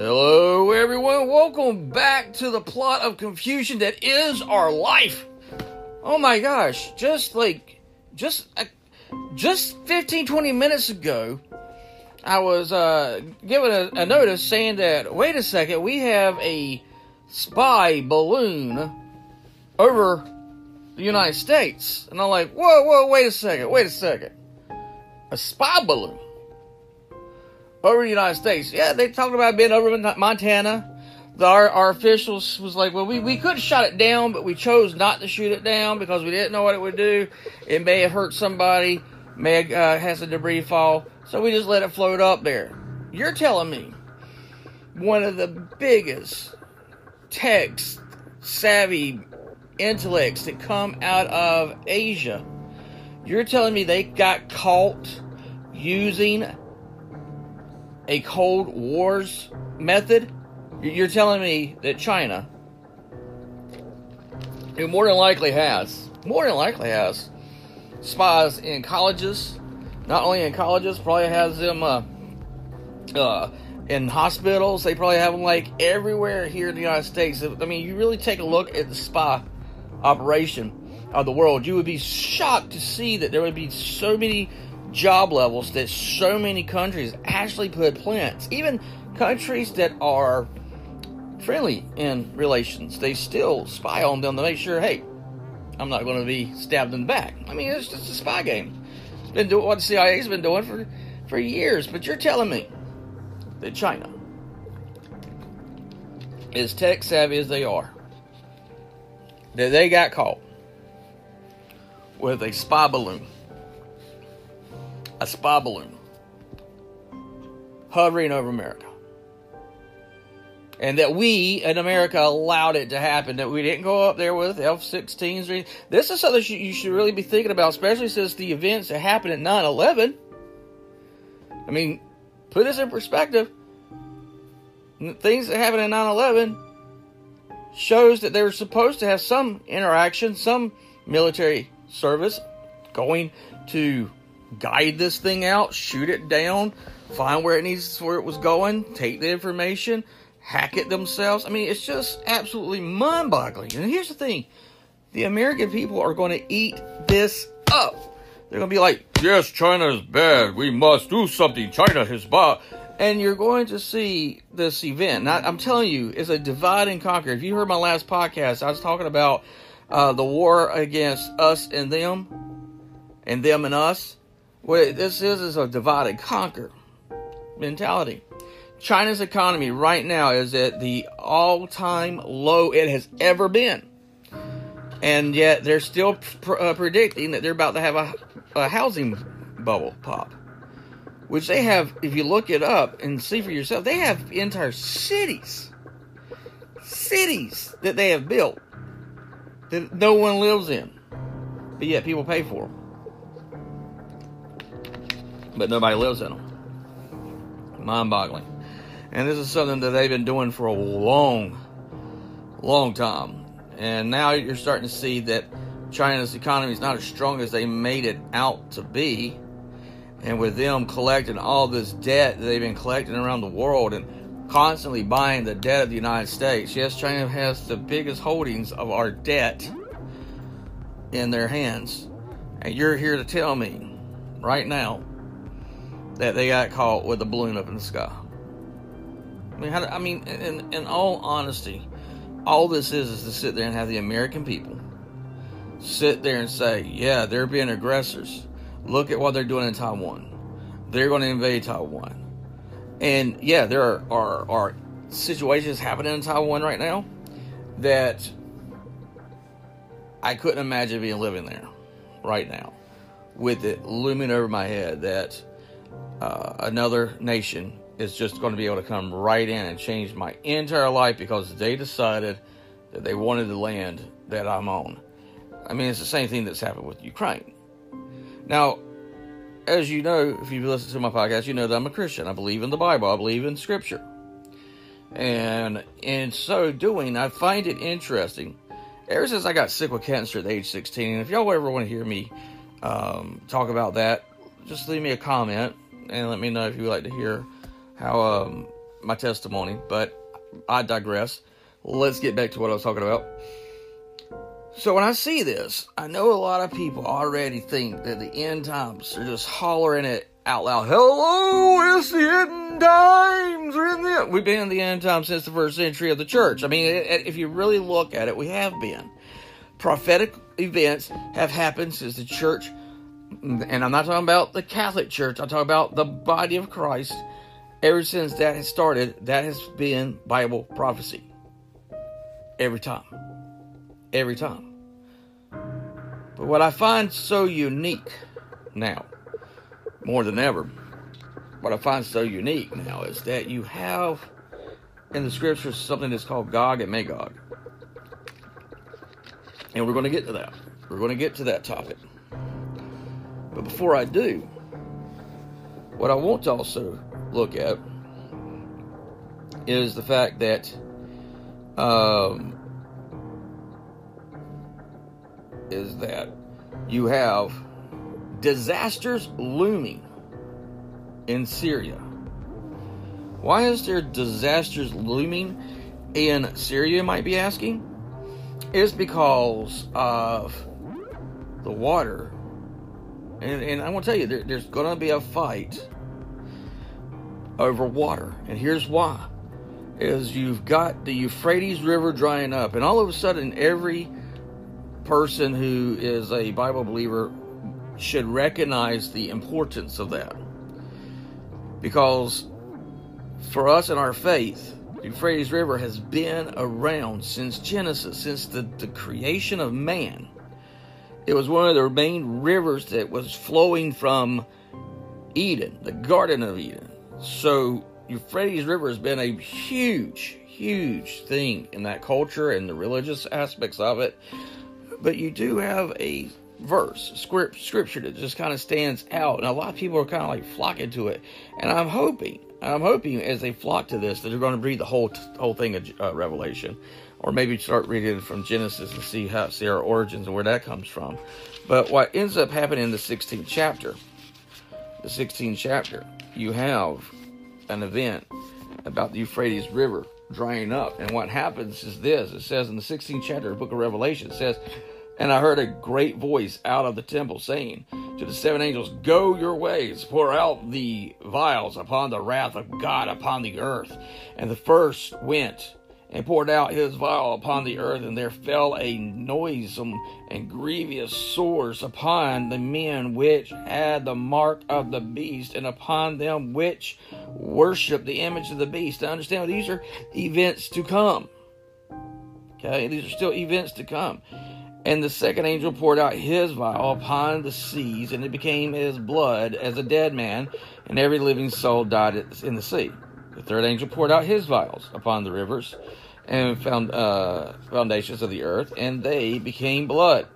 Hello, everyone. Welcome back to the plot of confusion that is our life. Oh my gosh, just like, just, uh, just 15, 20 minutes ago, I was uh, given a, a notice saying that, wait a second, we have a spy balloon over the United States. And I'm like, whoa, whoa, wait a second, wait a second. A spy balloon over the United States. Yeah, they talked about being over in Montana. The, our, our officials was like, well, we, we could have shot it down, but we chose not to shoot it down because we didn't know what it would do. It may have hurt somebody, may have uh, had some debris fall, so we just let it float up there. You're telling me one of the biggest tech savvy intellects that come out of Asia, you're telling me they got caught using a Cold Wars method? You're telling me that China, who more than likely has, more than likely has spies in colleges, not only in colleges, probably has them uh, uh, in hospitals. They probably have them like everywhere here in the United States. I mean, you really take a look at the spy operation of the world, you would be shocked to see that there would be so many job levels that so many countries actually put plants. Even countries that are friendly in relations, they still spy on them to make sure, hey, I'm not going to be stabbed in the back. I mean, it's just a spy game. It's been doing what the CIA's been doing for, for years. But you're telling me that China, as tech savvy as they are, that they got caught with a spy balloon a spy balloon hovering over America. And that we in America allowed it to happen, that we didn't go up there with F 16s. This is something you should really be thinking about, especially since the events that happened at 9 11. I mean, put this in perspective. Things that happened at 9 11 shows that they were supposed to have some interaction, some military service going to guide this thing out, shoot it down, find where it needs where it was going, take the information, hack it themselves. I mean, it's just absolutely mind-boggling. And here's the thing: the American people are going to eat this up. They're going to be like, "Yes, China is bad. We must do something. China is bad." And you're going to see this event. Now, I'm telling you, it's a divide and conquer. If you heard my last podcast, I was talking about uh, the war against us and them, and them and us. What this is is a divide and conquer mentality. China's economy right now is at the all time low it has ever been. And yet they're still pr- uh, predicting that they're about to have a, a housing bubble pop. Which they have, if you look it up and see for yourself, they have entire cities. Cities that they have built that no one lives in. But yet people pay for them but nobody lives in them. Mind boggling. And this is something that they've been doing for a long, long time. And now you're starting to see that China's economy is not as strong as they made it out to be. And with them collecting all this debt that they've been collecting around the world and constantly buying the debt of the United States, yes, China has the biggest holdings of our debt in their hands. And you're here to tell me right now that they got caught with a balloon up in the sky. I mean, how, I mean, in, in all honesty, all this is is to sit there and have the American people sit there and say, yeah, they're being aggressors. Look at what they're doing in Taiwan. They're going to invade Taiwan. And yeah, there are, are, are situations happening in Taiwan right now that I couldn't imagine being living there right now with it looming over my head that uh, another nation is just going to be able to come right in and change my entire life because they decided that they wanted the land that I'm on. I mean, it's the same thing that's happened with Ukraine. Now, as you know, if you've listened to my podcast, you know that I'm a Christian. I believe in the Bible, I believe in Scripture. And in so doing, I find it interesting. Ever since I got sick with cancer at age 16, and if y'all ever want to hear me um, talk about that, just leave me a comment and let me know if you would like to hear how um, my testimony, but I digress. Let's get back to what I was talking about. So when I see this, I know a lot of people already think that the end times are just hollering it out loud. Hello, it's the end times. We're in the we've been in the end times since the first century of the church. I mean, if you really look at it, we have been. Prophetic events have happened since the church, and I'm not talking about the Catholic Church. I'm talking about the body of Christ. Ever since that has started, that has been Bible prophecy. Every time every time. But what I find so unique now, more than ever, what I find so unique now is that you have in the scriptures something that's called Gog and Magog. And we're going to get to that. We're going to get to that topic. But before I do, what I want to also look at is the fact that um, is that you have disasters looming in Syria. Why is there disasters looming in Syria, you might be asking? It's because of the water. And, and I want to tell you, there, there's going to be a fight over water. And here's why. Is you've got the Euphrates River drying up, and all of a sudden, every person who is a Bible believer should recognize the importance of that. Because for us in our faith, the Euphrates River has been around since Genesis, since the, the creation of man. It was one of the main rivers that was flowing from Eden, the Garden of Eden. So, Euphrates River has been a huge, huge thing in that culture and the religious aspects of it but you do have a verse, script, scripture that just kind of stands out, and a lot of people are kind of like flocking to it. And I'm hoping, I'm hoping as they flock to this that they're going to read the whole whole thing of uh, Revelation, or maybe start reading from Genesis and see how see our origins and where that comes from. But what ends up happening in the 16th chapter, the 16th chapter, you have an event about the Euphrates River drying up. And what happens is this it says in the 16th chapter of the book of Revelation, it says, And I heard a great voice out of the temple saying to the seven angels, Go your ways, pour out the vials upon the wrath of God upon the earth. And the first went and poured out his vial upon the earth, and there fell a noisome and grievous sores upon the men which had the mark of the beast, and upon them which worshipped the image of the beast. Now understand these are events to come. Okay, these are still events to come. And the second angel poured out his vial upon the seas, and it became as blood as a dead man, and every living soul died in the sea. The third angel poured out his vials upon the rivers and found uh, foundations of the earth, and they became blood.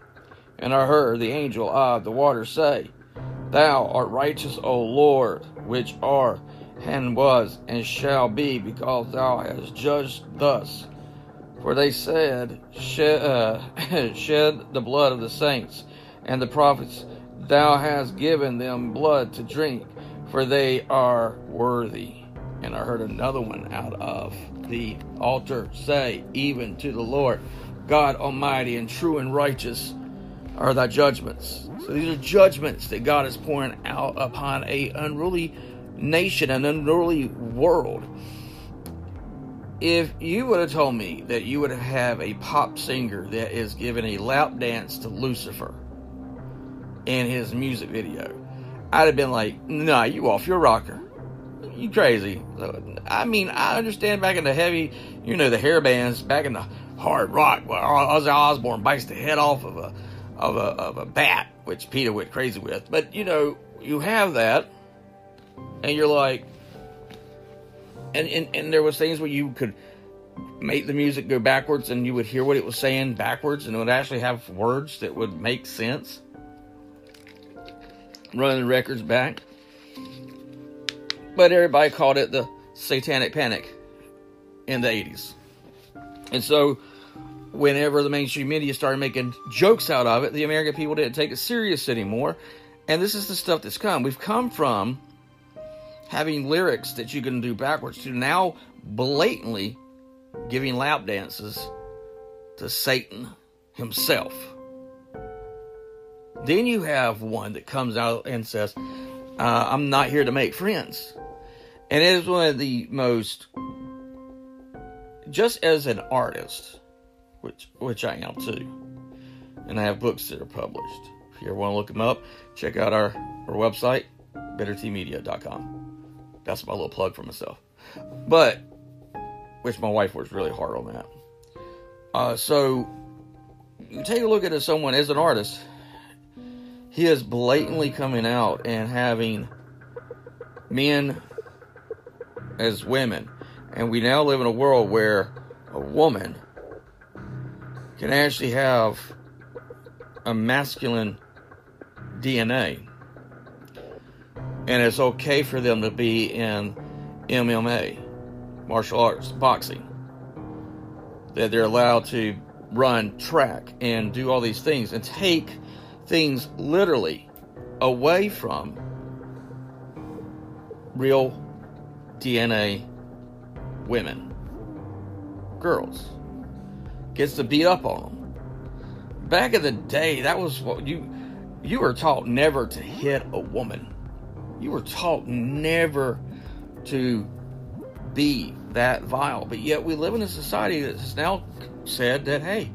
And I heard the angel of the waters say, Thou art righteous, O Lord, which art and was and shall be, because thou hast judged thus. For they said, Shed, uh, shed the blood of the saints and the prophets. Thou hast given them blood to drink, for they are worthy. And I heard another one out of the altar say, Even to the Lord, God Almighty and true and righteous are thy judgments. So these are judgments that God is pouring out upon a unruly nation, an unruly world. If you would have told me that you would have a pop singer that is giving a lap dance to Lucifer in his music video, I'd have been like, nah, you off your rocker you crazy. I mean, I understand back in the heavy, you know, the hair bands, back in the hard rock, where Ozzy Osbourne bites the head off of a of a of a bat, which Peter went crazy with. But you know, you have that, and you're like, and and, and there was things where you could make the music go backwards, and you would hear what it was saying backwards, and it would actually have words that would make sense. Running the records back but everybody called it the satanic panic in the 80s. And so, whenever the mainstream media started making jokes out of it, the American people didn't take it serious anymore. And this is the stuff that's come. We've come from having lyrics that you can do backwards to now blatantly giving lap dances to Satan himself. Then you have one that comes out and says, uh, I'm not here to make friends. And it is one of the most, just as an artist, which which I am too, and I have books that are published. If you ever want to look them up, check out our, our website, bittertmedia.com. That's my little plug for myself. But, which my wife works really hard on that. Uh, so, you take a look at someone as an artist he is blatantly coming out and having men as women. And we now live in a world where a woman can actually have a masculine DNA. And it's okay for them to be in MMA, martial arts, boxing. That they're allowed to run track and do all these things and take things literally away from real DNA women, girls. Gets to beat up on them. Back in the day, that was what you you were taught never to hit a woman. You were taught never to be that vile. But yet we live in a society that has now said that hey,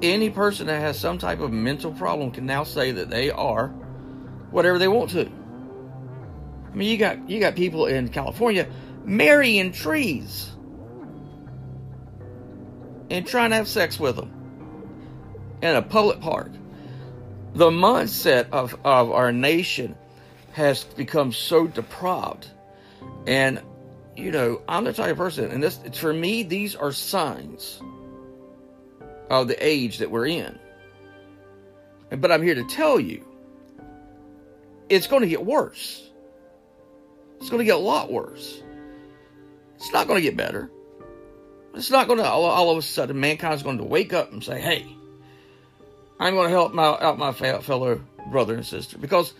any person that has some type of mental problem can now say that they are whatever they want to. I mean, you got you got people in California marrying trees and trying to have sex with them in a public park. The mindset of, of our nation has become so depraved. And, you know, I'm the type of person, and this, for me, these are signs of the age that we're in. But I'm here to tell you, it's going to get worse. It's going to get a lot worse. It's not going to get better. It's not going to all, all of a sudden mankind's going to wake up and say, "Hey, I'm going to help my, out my fellow brother and sister," because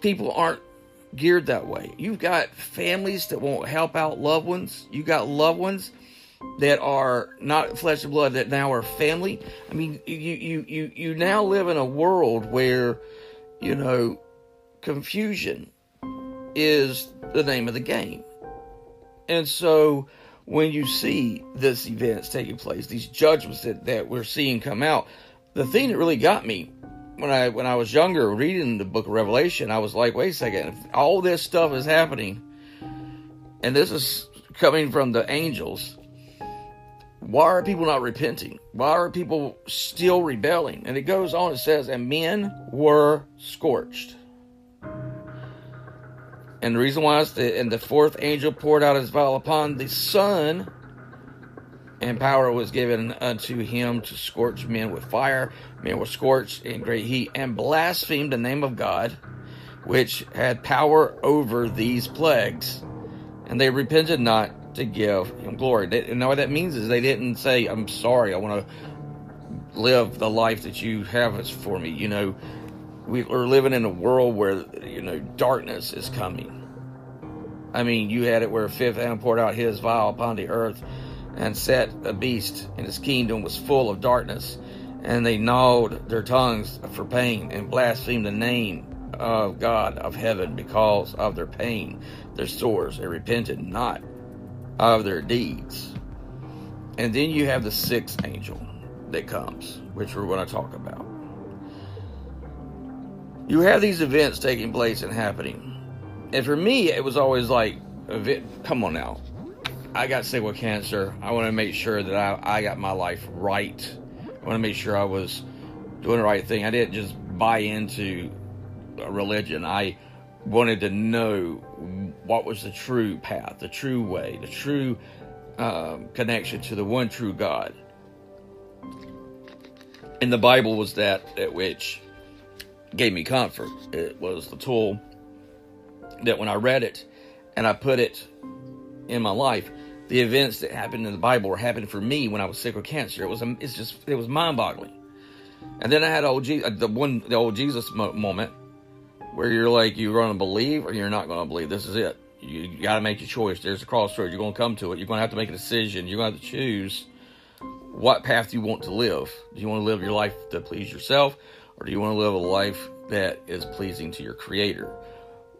people aren't geared that way. You've got families that won't help out loved ones. You got loved ones that are not flesh and blood that now are family. I mean, you you you you now live in a world where you know confusion is the name of the game. And so when you see this events taking place, these judgments that, that we're seeing come out, the thing that really got me when I when I was younger reading the book of Revelation, I was like, wait a second, if all this stuff is happening, and this is coming from the angels, why are people not repenting? Why are people still rebelling? And it goes on, it says, and men were scorched. And the reason why is the and the fourth angel poured out his vial upon the sun, and power was given unto him to scorch men with fire. Men were scorched in great heat, and blasphemed the name of God, which had power over these plagues. And they repented not to give him glory. And now what that means is they didn't say, I'm sorry, I want to live the life that you have for me. You know, we are living in a world where, you know, darkness is coming. I mean, you had it where fifth animal poured out his vial upon the earth and set a beast, and his kingdom was full of darkness. And they gnawed their tongues for pain and blasphemed the name of God of heaven because of their pain, their sores, and repented not of their deeds. And then you have the sixth angel that comes, which we're going to talk about. You have these events taking place and happening. And for me, it was always like, come on now. I got sick with cancer. I want to make sure that I, I got my life right. I want to make sure I was doing the right thing. I didn't just buy into a religion. I wanted to know what was the true path, the true way, the true um, connection to the one true God. And the Bible was that at which gave me comfort. It was the tool that when I read it and I put it in my life, the events that happened in the Bible were happening for me when I was sick with cancer. It was it's just it was mind boggling. And then I had old Je- the one the old Jesus moment where you're like, you're going to believe or you're not going to believe. This is it. You, you got to make your choice. There's a crossroad. You're going to come to it. You're going to have to make a decision. You're going to have to choose what path you want to live. Do you want to live your life to please yourself, or do you want to live a life that is pleasing to your Creator,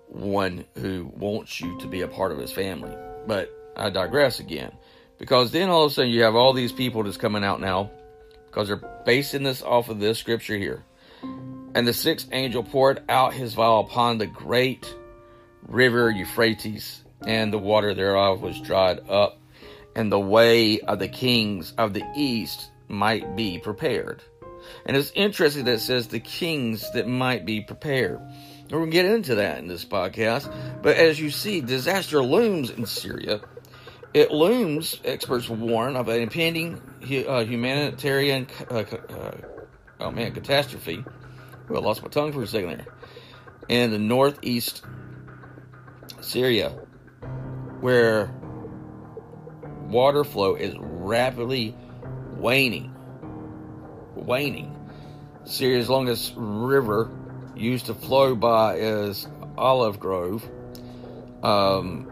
one who wants you to be a part of His family? But I digress again, because then all of a sudden you have all these people that's coming out now, because they're basing this off of this scripture here. And the sixth angel poured out his vial upon the great river Euphrates, and the water thereof was dried up and the way of the kings of the east might be prepared. And it's interesting that it says the kings that might be prepared. We're going to get into that in this podcast. But as you see, disaster looms in Syria. It looms, experts warn, of an impending uh, humanitarian uh, uh, oh man, catastrophe. Well, I lost my tongue for a second there. In the northeast Syria, where water flow is rapidly waning. Waning. Syria's longest river used to flow by is Olive Grove um,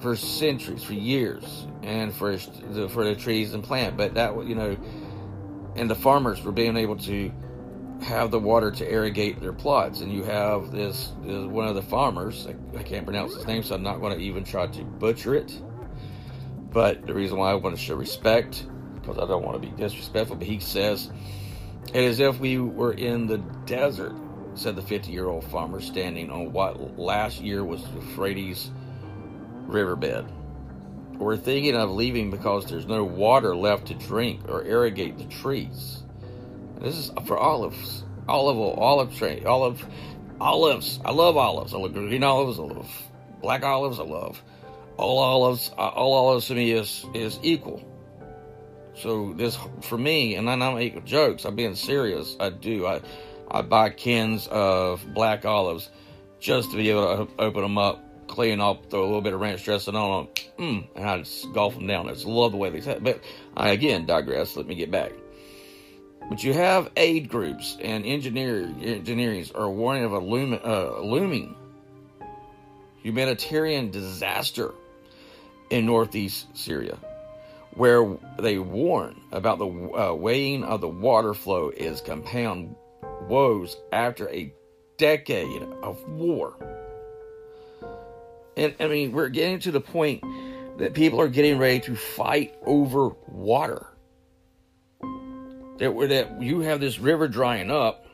for centuries, for years, and for the, for the trees and plant. But that you know, and the farmers were being able to have the water to irrigate their plots. And you have this, this one of the farmers. I, I can't pronounce his name, so I'm not going to even try to butcher it but the reason why I want to show respect, because I don't want to be disrespectful, but he says, it is if we were in the desert, said the 50 year old farmer standing on what last year was the Euphrates riverbed. We're thinking of leaving because there's no water left to drink or irrigate the trees. This is for olives, olive oil, olive tree, olive, olives. I love olives. I love green olives. I love black olives. I love all olives, all olives to me is is equal. So this for me, and I'm not making jokes. I'm being serious. I do. I I buy cans of black olives just to be able to open them up, clean up, throw a little bit of ranch dressing on them, mm, and I just golf them down. I just love the way they taste. But I again digress. Let me get back. But you have aid groups and engineer engineers are warning of a uh, looming humanitarian disaster in northeast Syria, where they warn about the uh, weighing of the water flow is compound woes after a decade of war. And I mean, we're getting to the point that people are getting ready to fight over water. That, that you have this river drying up,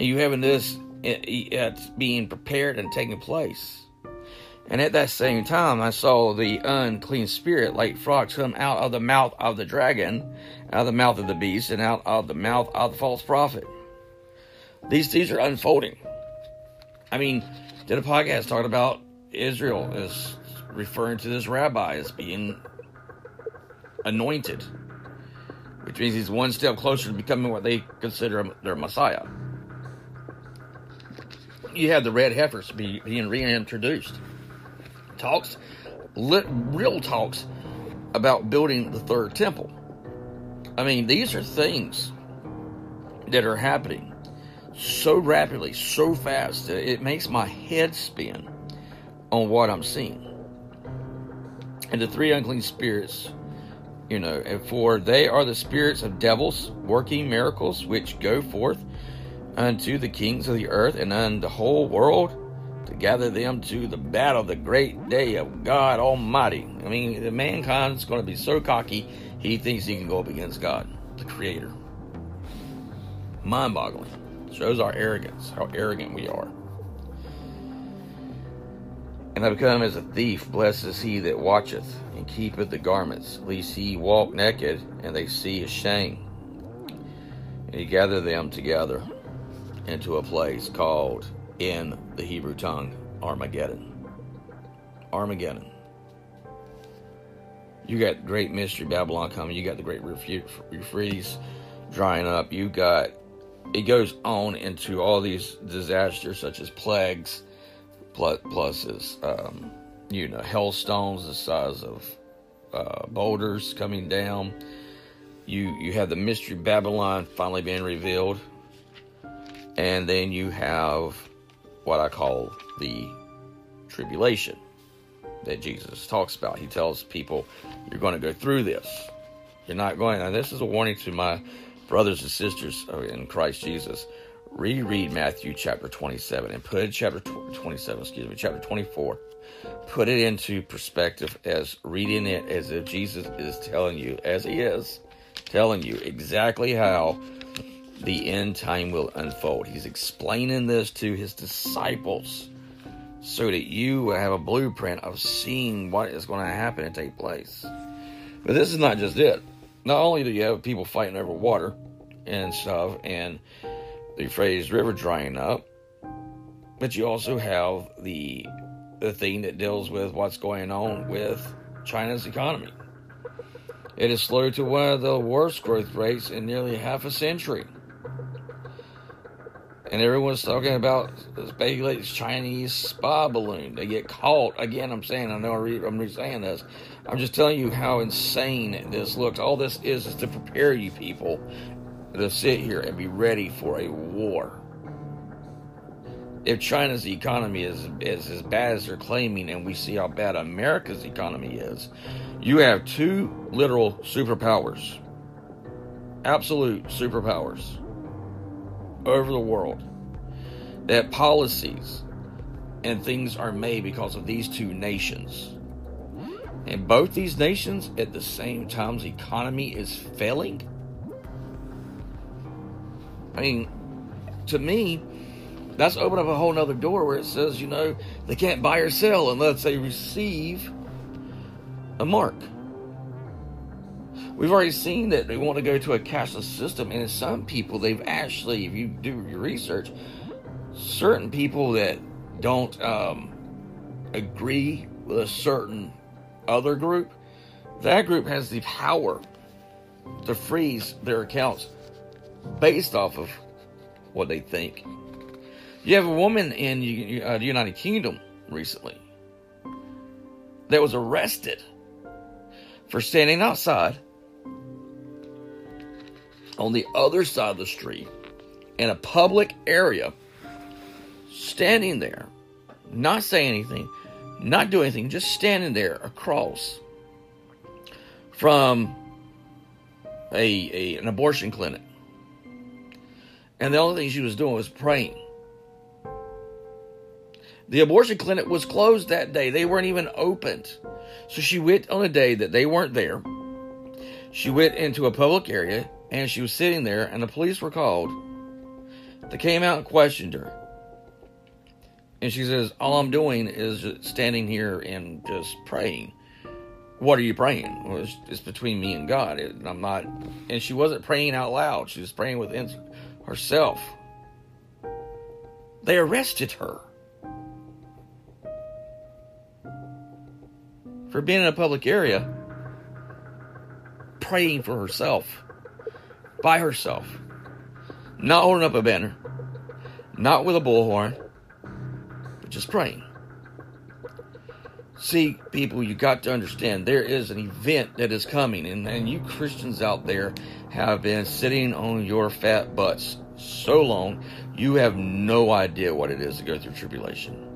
and you having this it's being prepared and taking place. And at that same time, I saw the unclean spirit like frogs come out of the mouth of the dragon, out of the mouth of the beast, and out of the mouth of the false prophet. These things are unfolding. I mean, did a podcast talk about Israel as referring to this rabbi as being anointed, which means he's one step closer to becoming what they consider their Messiah. You have the red heifers be, being reintroduced talks, real talks about building the third temple. I mean, these are things that are happening so rapidly, so fast, that it makes my head spin on what I'm seeing. And the three unclean spirits, you know, and for they are the spirits of devils working miracles which go forth unto the kings of the earth and unto the whole world to gather them to the battle, the great day of God Almighty. I mean, the mankind's going to be so cocky, he thinks he can go up against God, the Creator. Mind boggling. Shows our arrogance, how arrogant we are. And I become as a thief, blessed is he that watcheth and keepeth the garments, lest he walk naked and they see his shame. And he gather them together into a place called in the Hebrew tongue, Armageddon. Armageddon. You got great mystery Babylon coming. You got the great Euphrates drying up. You got it goes on into all these disasters such as plagues, plus, plus um, you know hailstones the size of uh, boulders coming down. You you have the mystery Babylon finally being revealed, and then you have what I call the tribulation that Jesus talks about. He tells people, You're going to go through this. You're not going, and this is a warning to my brothers and sisters uh, in Christ Jesus. Reread Matthew chapter 27 and put it chapter 27, excuse me, chapter 24. Put it into perspective as reading it as if Jesus is telling you, as he is, telling you exactly how the end time will unfold. He's explaining this to his disciples so that you have a blueprint of seeing what is going to happen and take place. But this is not just it. Not only do you have people fighting over water and stuff, and the Euphrates river drying up, but you also have the the thing that deals with what's going on with China's economy. It is slowed to one of the worst growth rates in nearly half a century. And everyone's talking about this big late Chinese spy balloon. They get caught. Again, I'm saying, I know I read, I'm saying this. I'm just telling you how insane this looks. All this is is to prepare you people to sit here and be ready for a war. If China's economy is, is as bad as they're claiming, and we see how bad America's economy is, you have two literal superpowers, absolute superpowers over the world that policies and things are made because of these two nations. And both these nations, at the same time's economy is failing. I mean, to me, that's open up a whole nother door where it says, you know, they can't buy or sell unless they receive a mark. We've already seen that they want to go to a cashless system, and in some people, they've actually, if you do your research, certain people that don't um, agree with a certain other group, that group has the power to freeze their accounts based off of what they think. You have a woman in uh, the United Kingdom recently that was arrested for standing outside on the other side of the street in a public area, standing there, not saying anything, not doing anything, just standing there across from a, a an abortion clinic. And the only thing she was doing was praying. The abortion clinic was closed that day. They weren't even opened. So she went on a day that they weren't there. She went into a public area and she was sitting there, and the police were called. They came out and questioned her. And she says, All I'm doing is standing here and just praying. What are you praying? Well, it's, it's between me and God. It, I'm not. And she wasn't praying out loud, she was praying within herself. They arrested her for being in a public area praying for herself by herself, not holding up a banner, not with a bullhorn, but just praying. See, people, you got to understand there is an event that is coming, and, and you Christians out there have been sitting on your fat butts so long, you have no idea what it is to go through tribulation.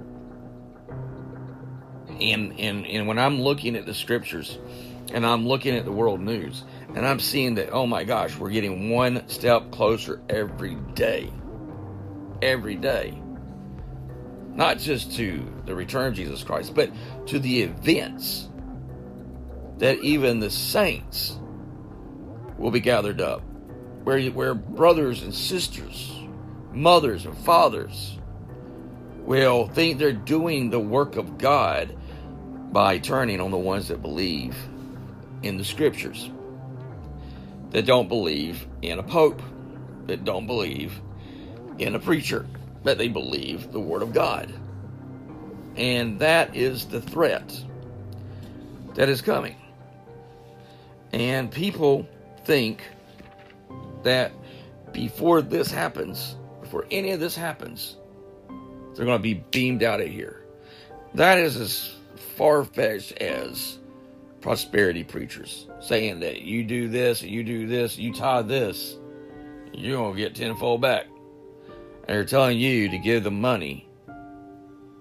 And, and, and when I'm looking at the scriptures and I'm looking at the world news, and I'm seeing that, oh my gosh, we're getting one step closer every day. Every day. Not just to the return of Jesus Christ, but to the events that even the saints will be gathered up. Where, where brothers and sisters, mothers and fathers will think they're doing the work of God by turning on the ones that believe in the scriptures that don't believe in a pope, that don't believe in a preacher, that they believe the Word of God. And that is the threat that is coming. And people think that before this happens, before any of this happens, they're going to be beamed out of here. That is as far fetched as prosperity preachers saying that you do this, you do this, you tie this, you're going to get tenfold back. And they're telling you to give them money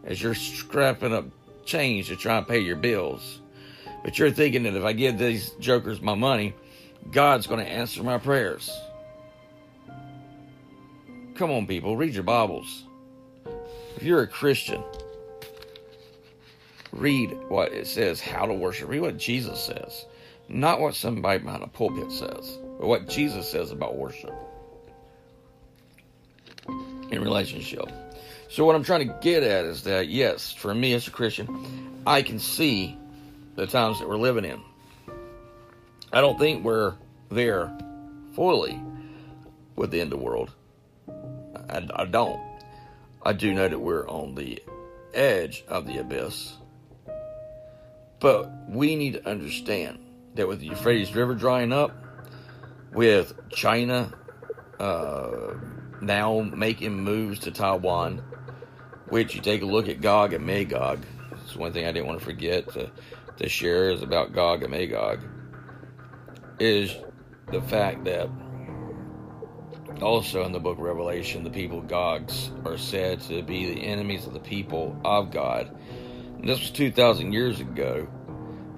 as you're scrapping up change to try and pay your bills. But you're thinking that if I give these jokers my money, God's going to answer my prayers. Come on, people, read your Bibles. If you're a Christian, read what it says how to worship. Read what Jesus says, not what somebody behind a pulpit says, but what Jesus says about worship in relationship. So, what I'm trying to get at is that, yes, for me as a Christian, I can see the times that we're living in. I don't think we're there fully with the end of the world. I, I don't. I do know that we're on the edge of the abyss. But we need to understand that with the Euphrates River drying up, with China uh, now making moves to Taiwan, which you take a look at Gog and Magog. It's one thing I didn't want to forget to, to share is about Gog and Magog. Is the fact that also in the book of Revelation, the people Gogs are said to be the enemies of the people of God. And this was 2,000 years ago.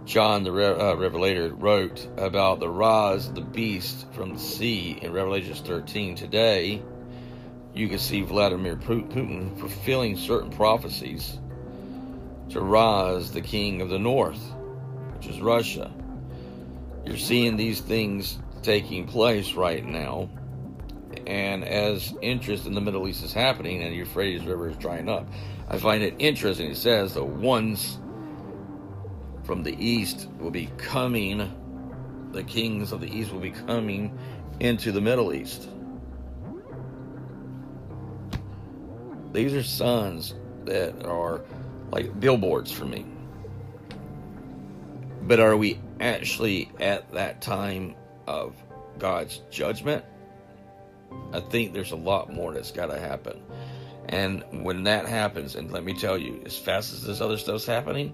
John the Re- uh, Revelator wrote about the rise of the beast from the sea in Revelation 13. Today, you can see Vladimir Putin fulfilling certain prophecies to rise the king of the north, which is Russia. You're seeing these things taking place right now. And as interest in the Middle East is happening and the Euphrates River is drying up, I find it interesting. It says the ones from the east will be coming, the kings of the east will be coming into the Middle East. These are signs that are like billboards for me. But are we actually at that time of God's judgment? I think there's a lot more that's got to happen. And when that happens, and let me tell you, as fast as this other stuff's happening,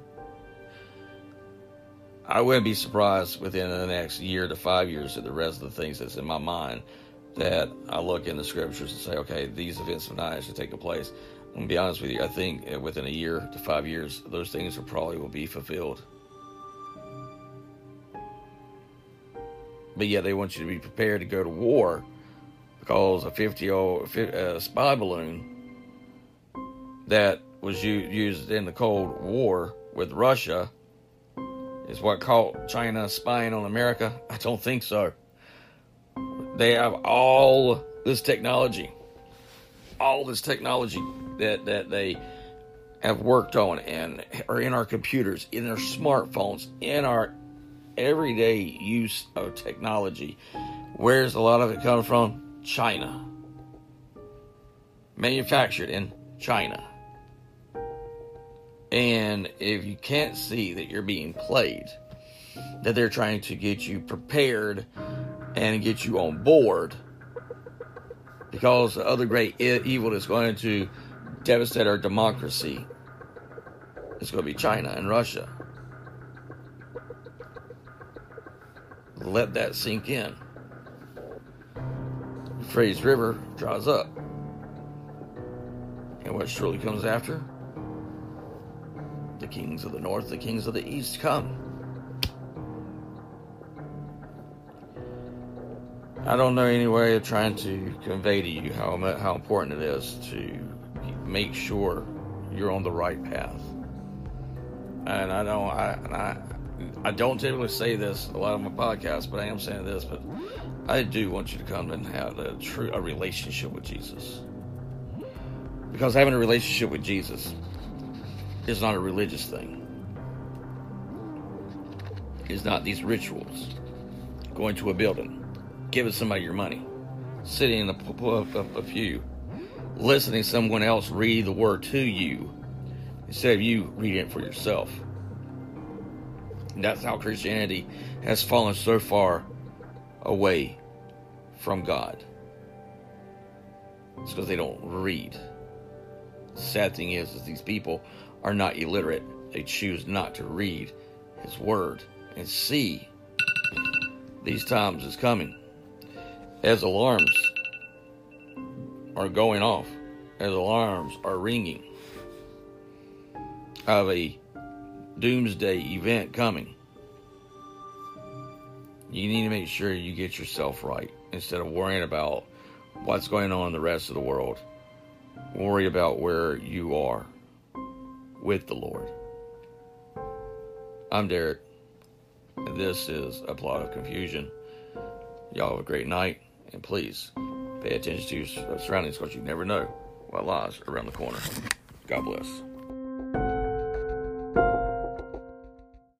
I wouldn't be surprised within the next year to five years that the rest of the things that's in my mind that I look in the scriptures and say, okay, these events have not actually taken place. I'm gonna be honest with you. I think within a year to five years, those things will probably will be fulfilled. But yeah, they want you to be prepared to go to war because a 50 old uh, spy balloon that was used in the Cold War with Russia is what caught China spying on America. I don't think so. They have all this technology, all this technology that, that they have worked on and are in our computers, in our smartphones, in our everyday use of technology. Where's a lot of it come from? China. Manufactured in China. And if you can't see that you're being played, that they're trying to get you prepared and get you on board because the other great evil that's going to devastate our democracy is going to be China and Russia. Let that sink in. Euphrates River dries up. And what surely comes after? The kings of the north, the kings of the east come. I don't know any way of trying to convey to you how how important it is to make sure you're on the right path. And I don't I I, I don't typically say this a lot on my podcast, but I am saying this. But I do want you to come and have a true a relationship with Jesus, because having a relationship with Jesus is not a religious thing. It's not these rituals. Going to a building giving somebody your money, sitting in a, pew, listening to someone else read the word to you instead of you reading it for yourself. And that's how Christianity has fallen so far away from God. It's because they don't read. The sad thing is, is these people are not illiterate. They choose not to read His Word and see these times is coming as alarms are going off, as alarms are ringing. of a doomsday event coming, you need to make sure you get yourself right instead of worrying about what's going on in the rest of the world. Worry about where you are with the Lord. I'm Derek, and this is a plot of confusion. Y'all have a great night, and please pay attention to your surroundings because you never know what lies around the corner. God bless.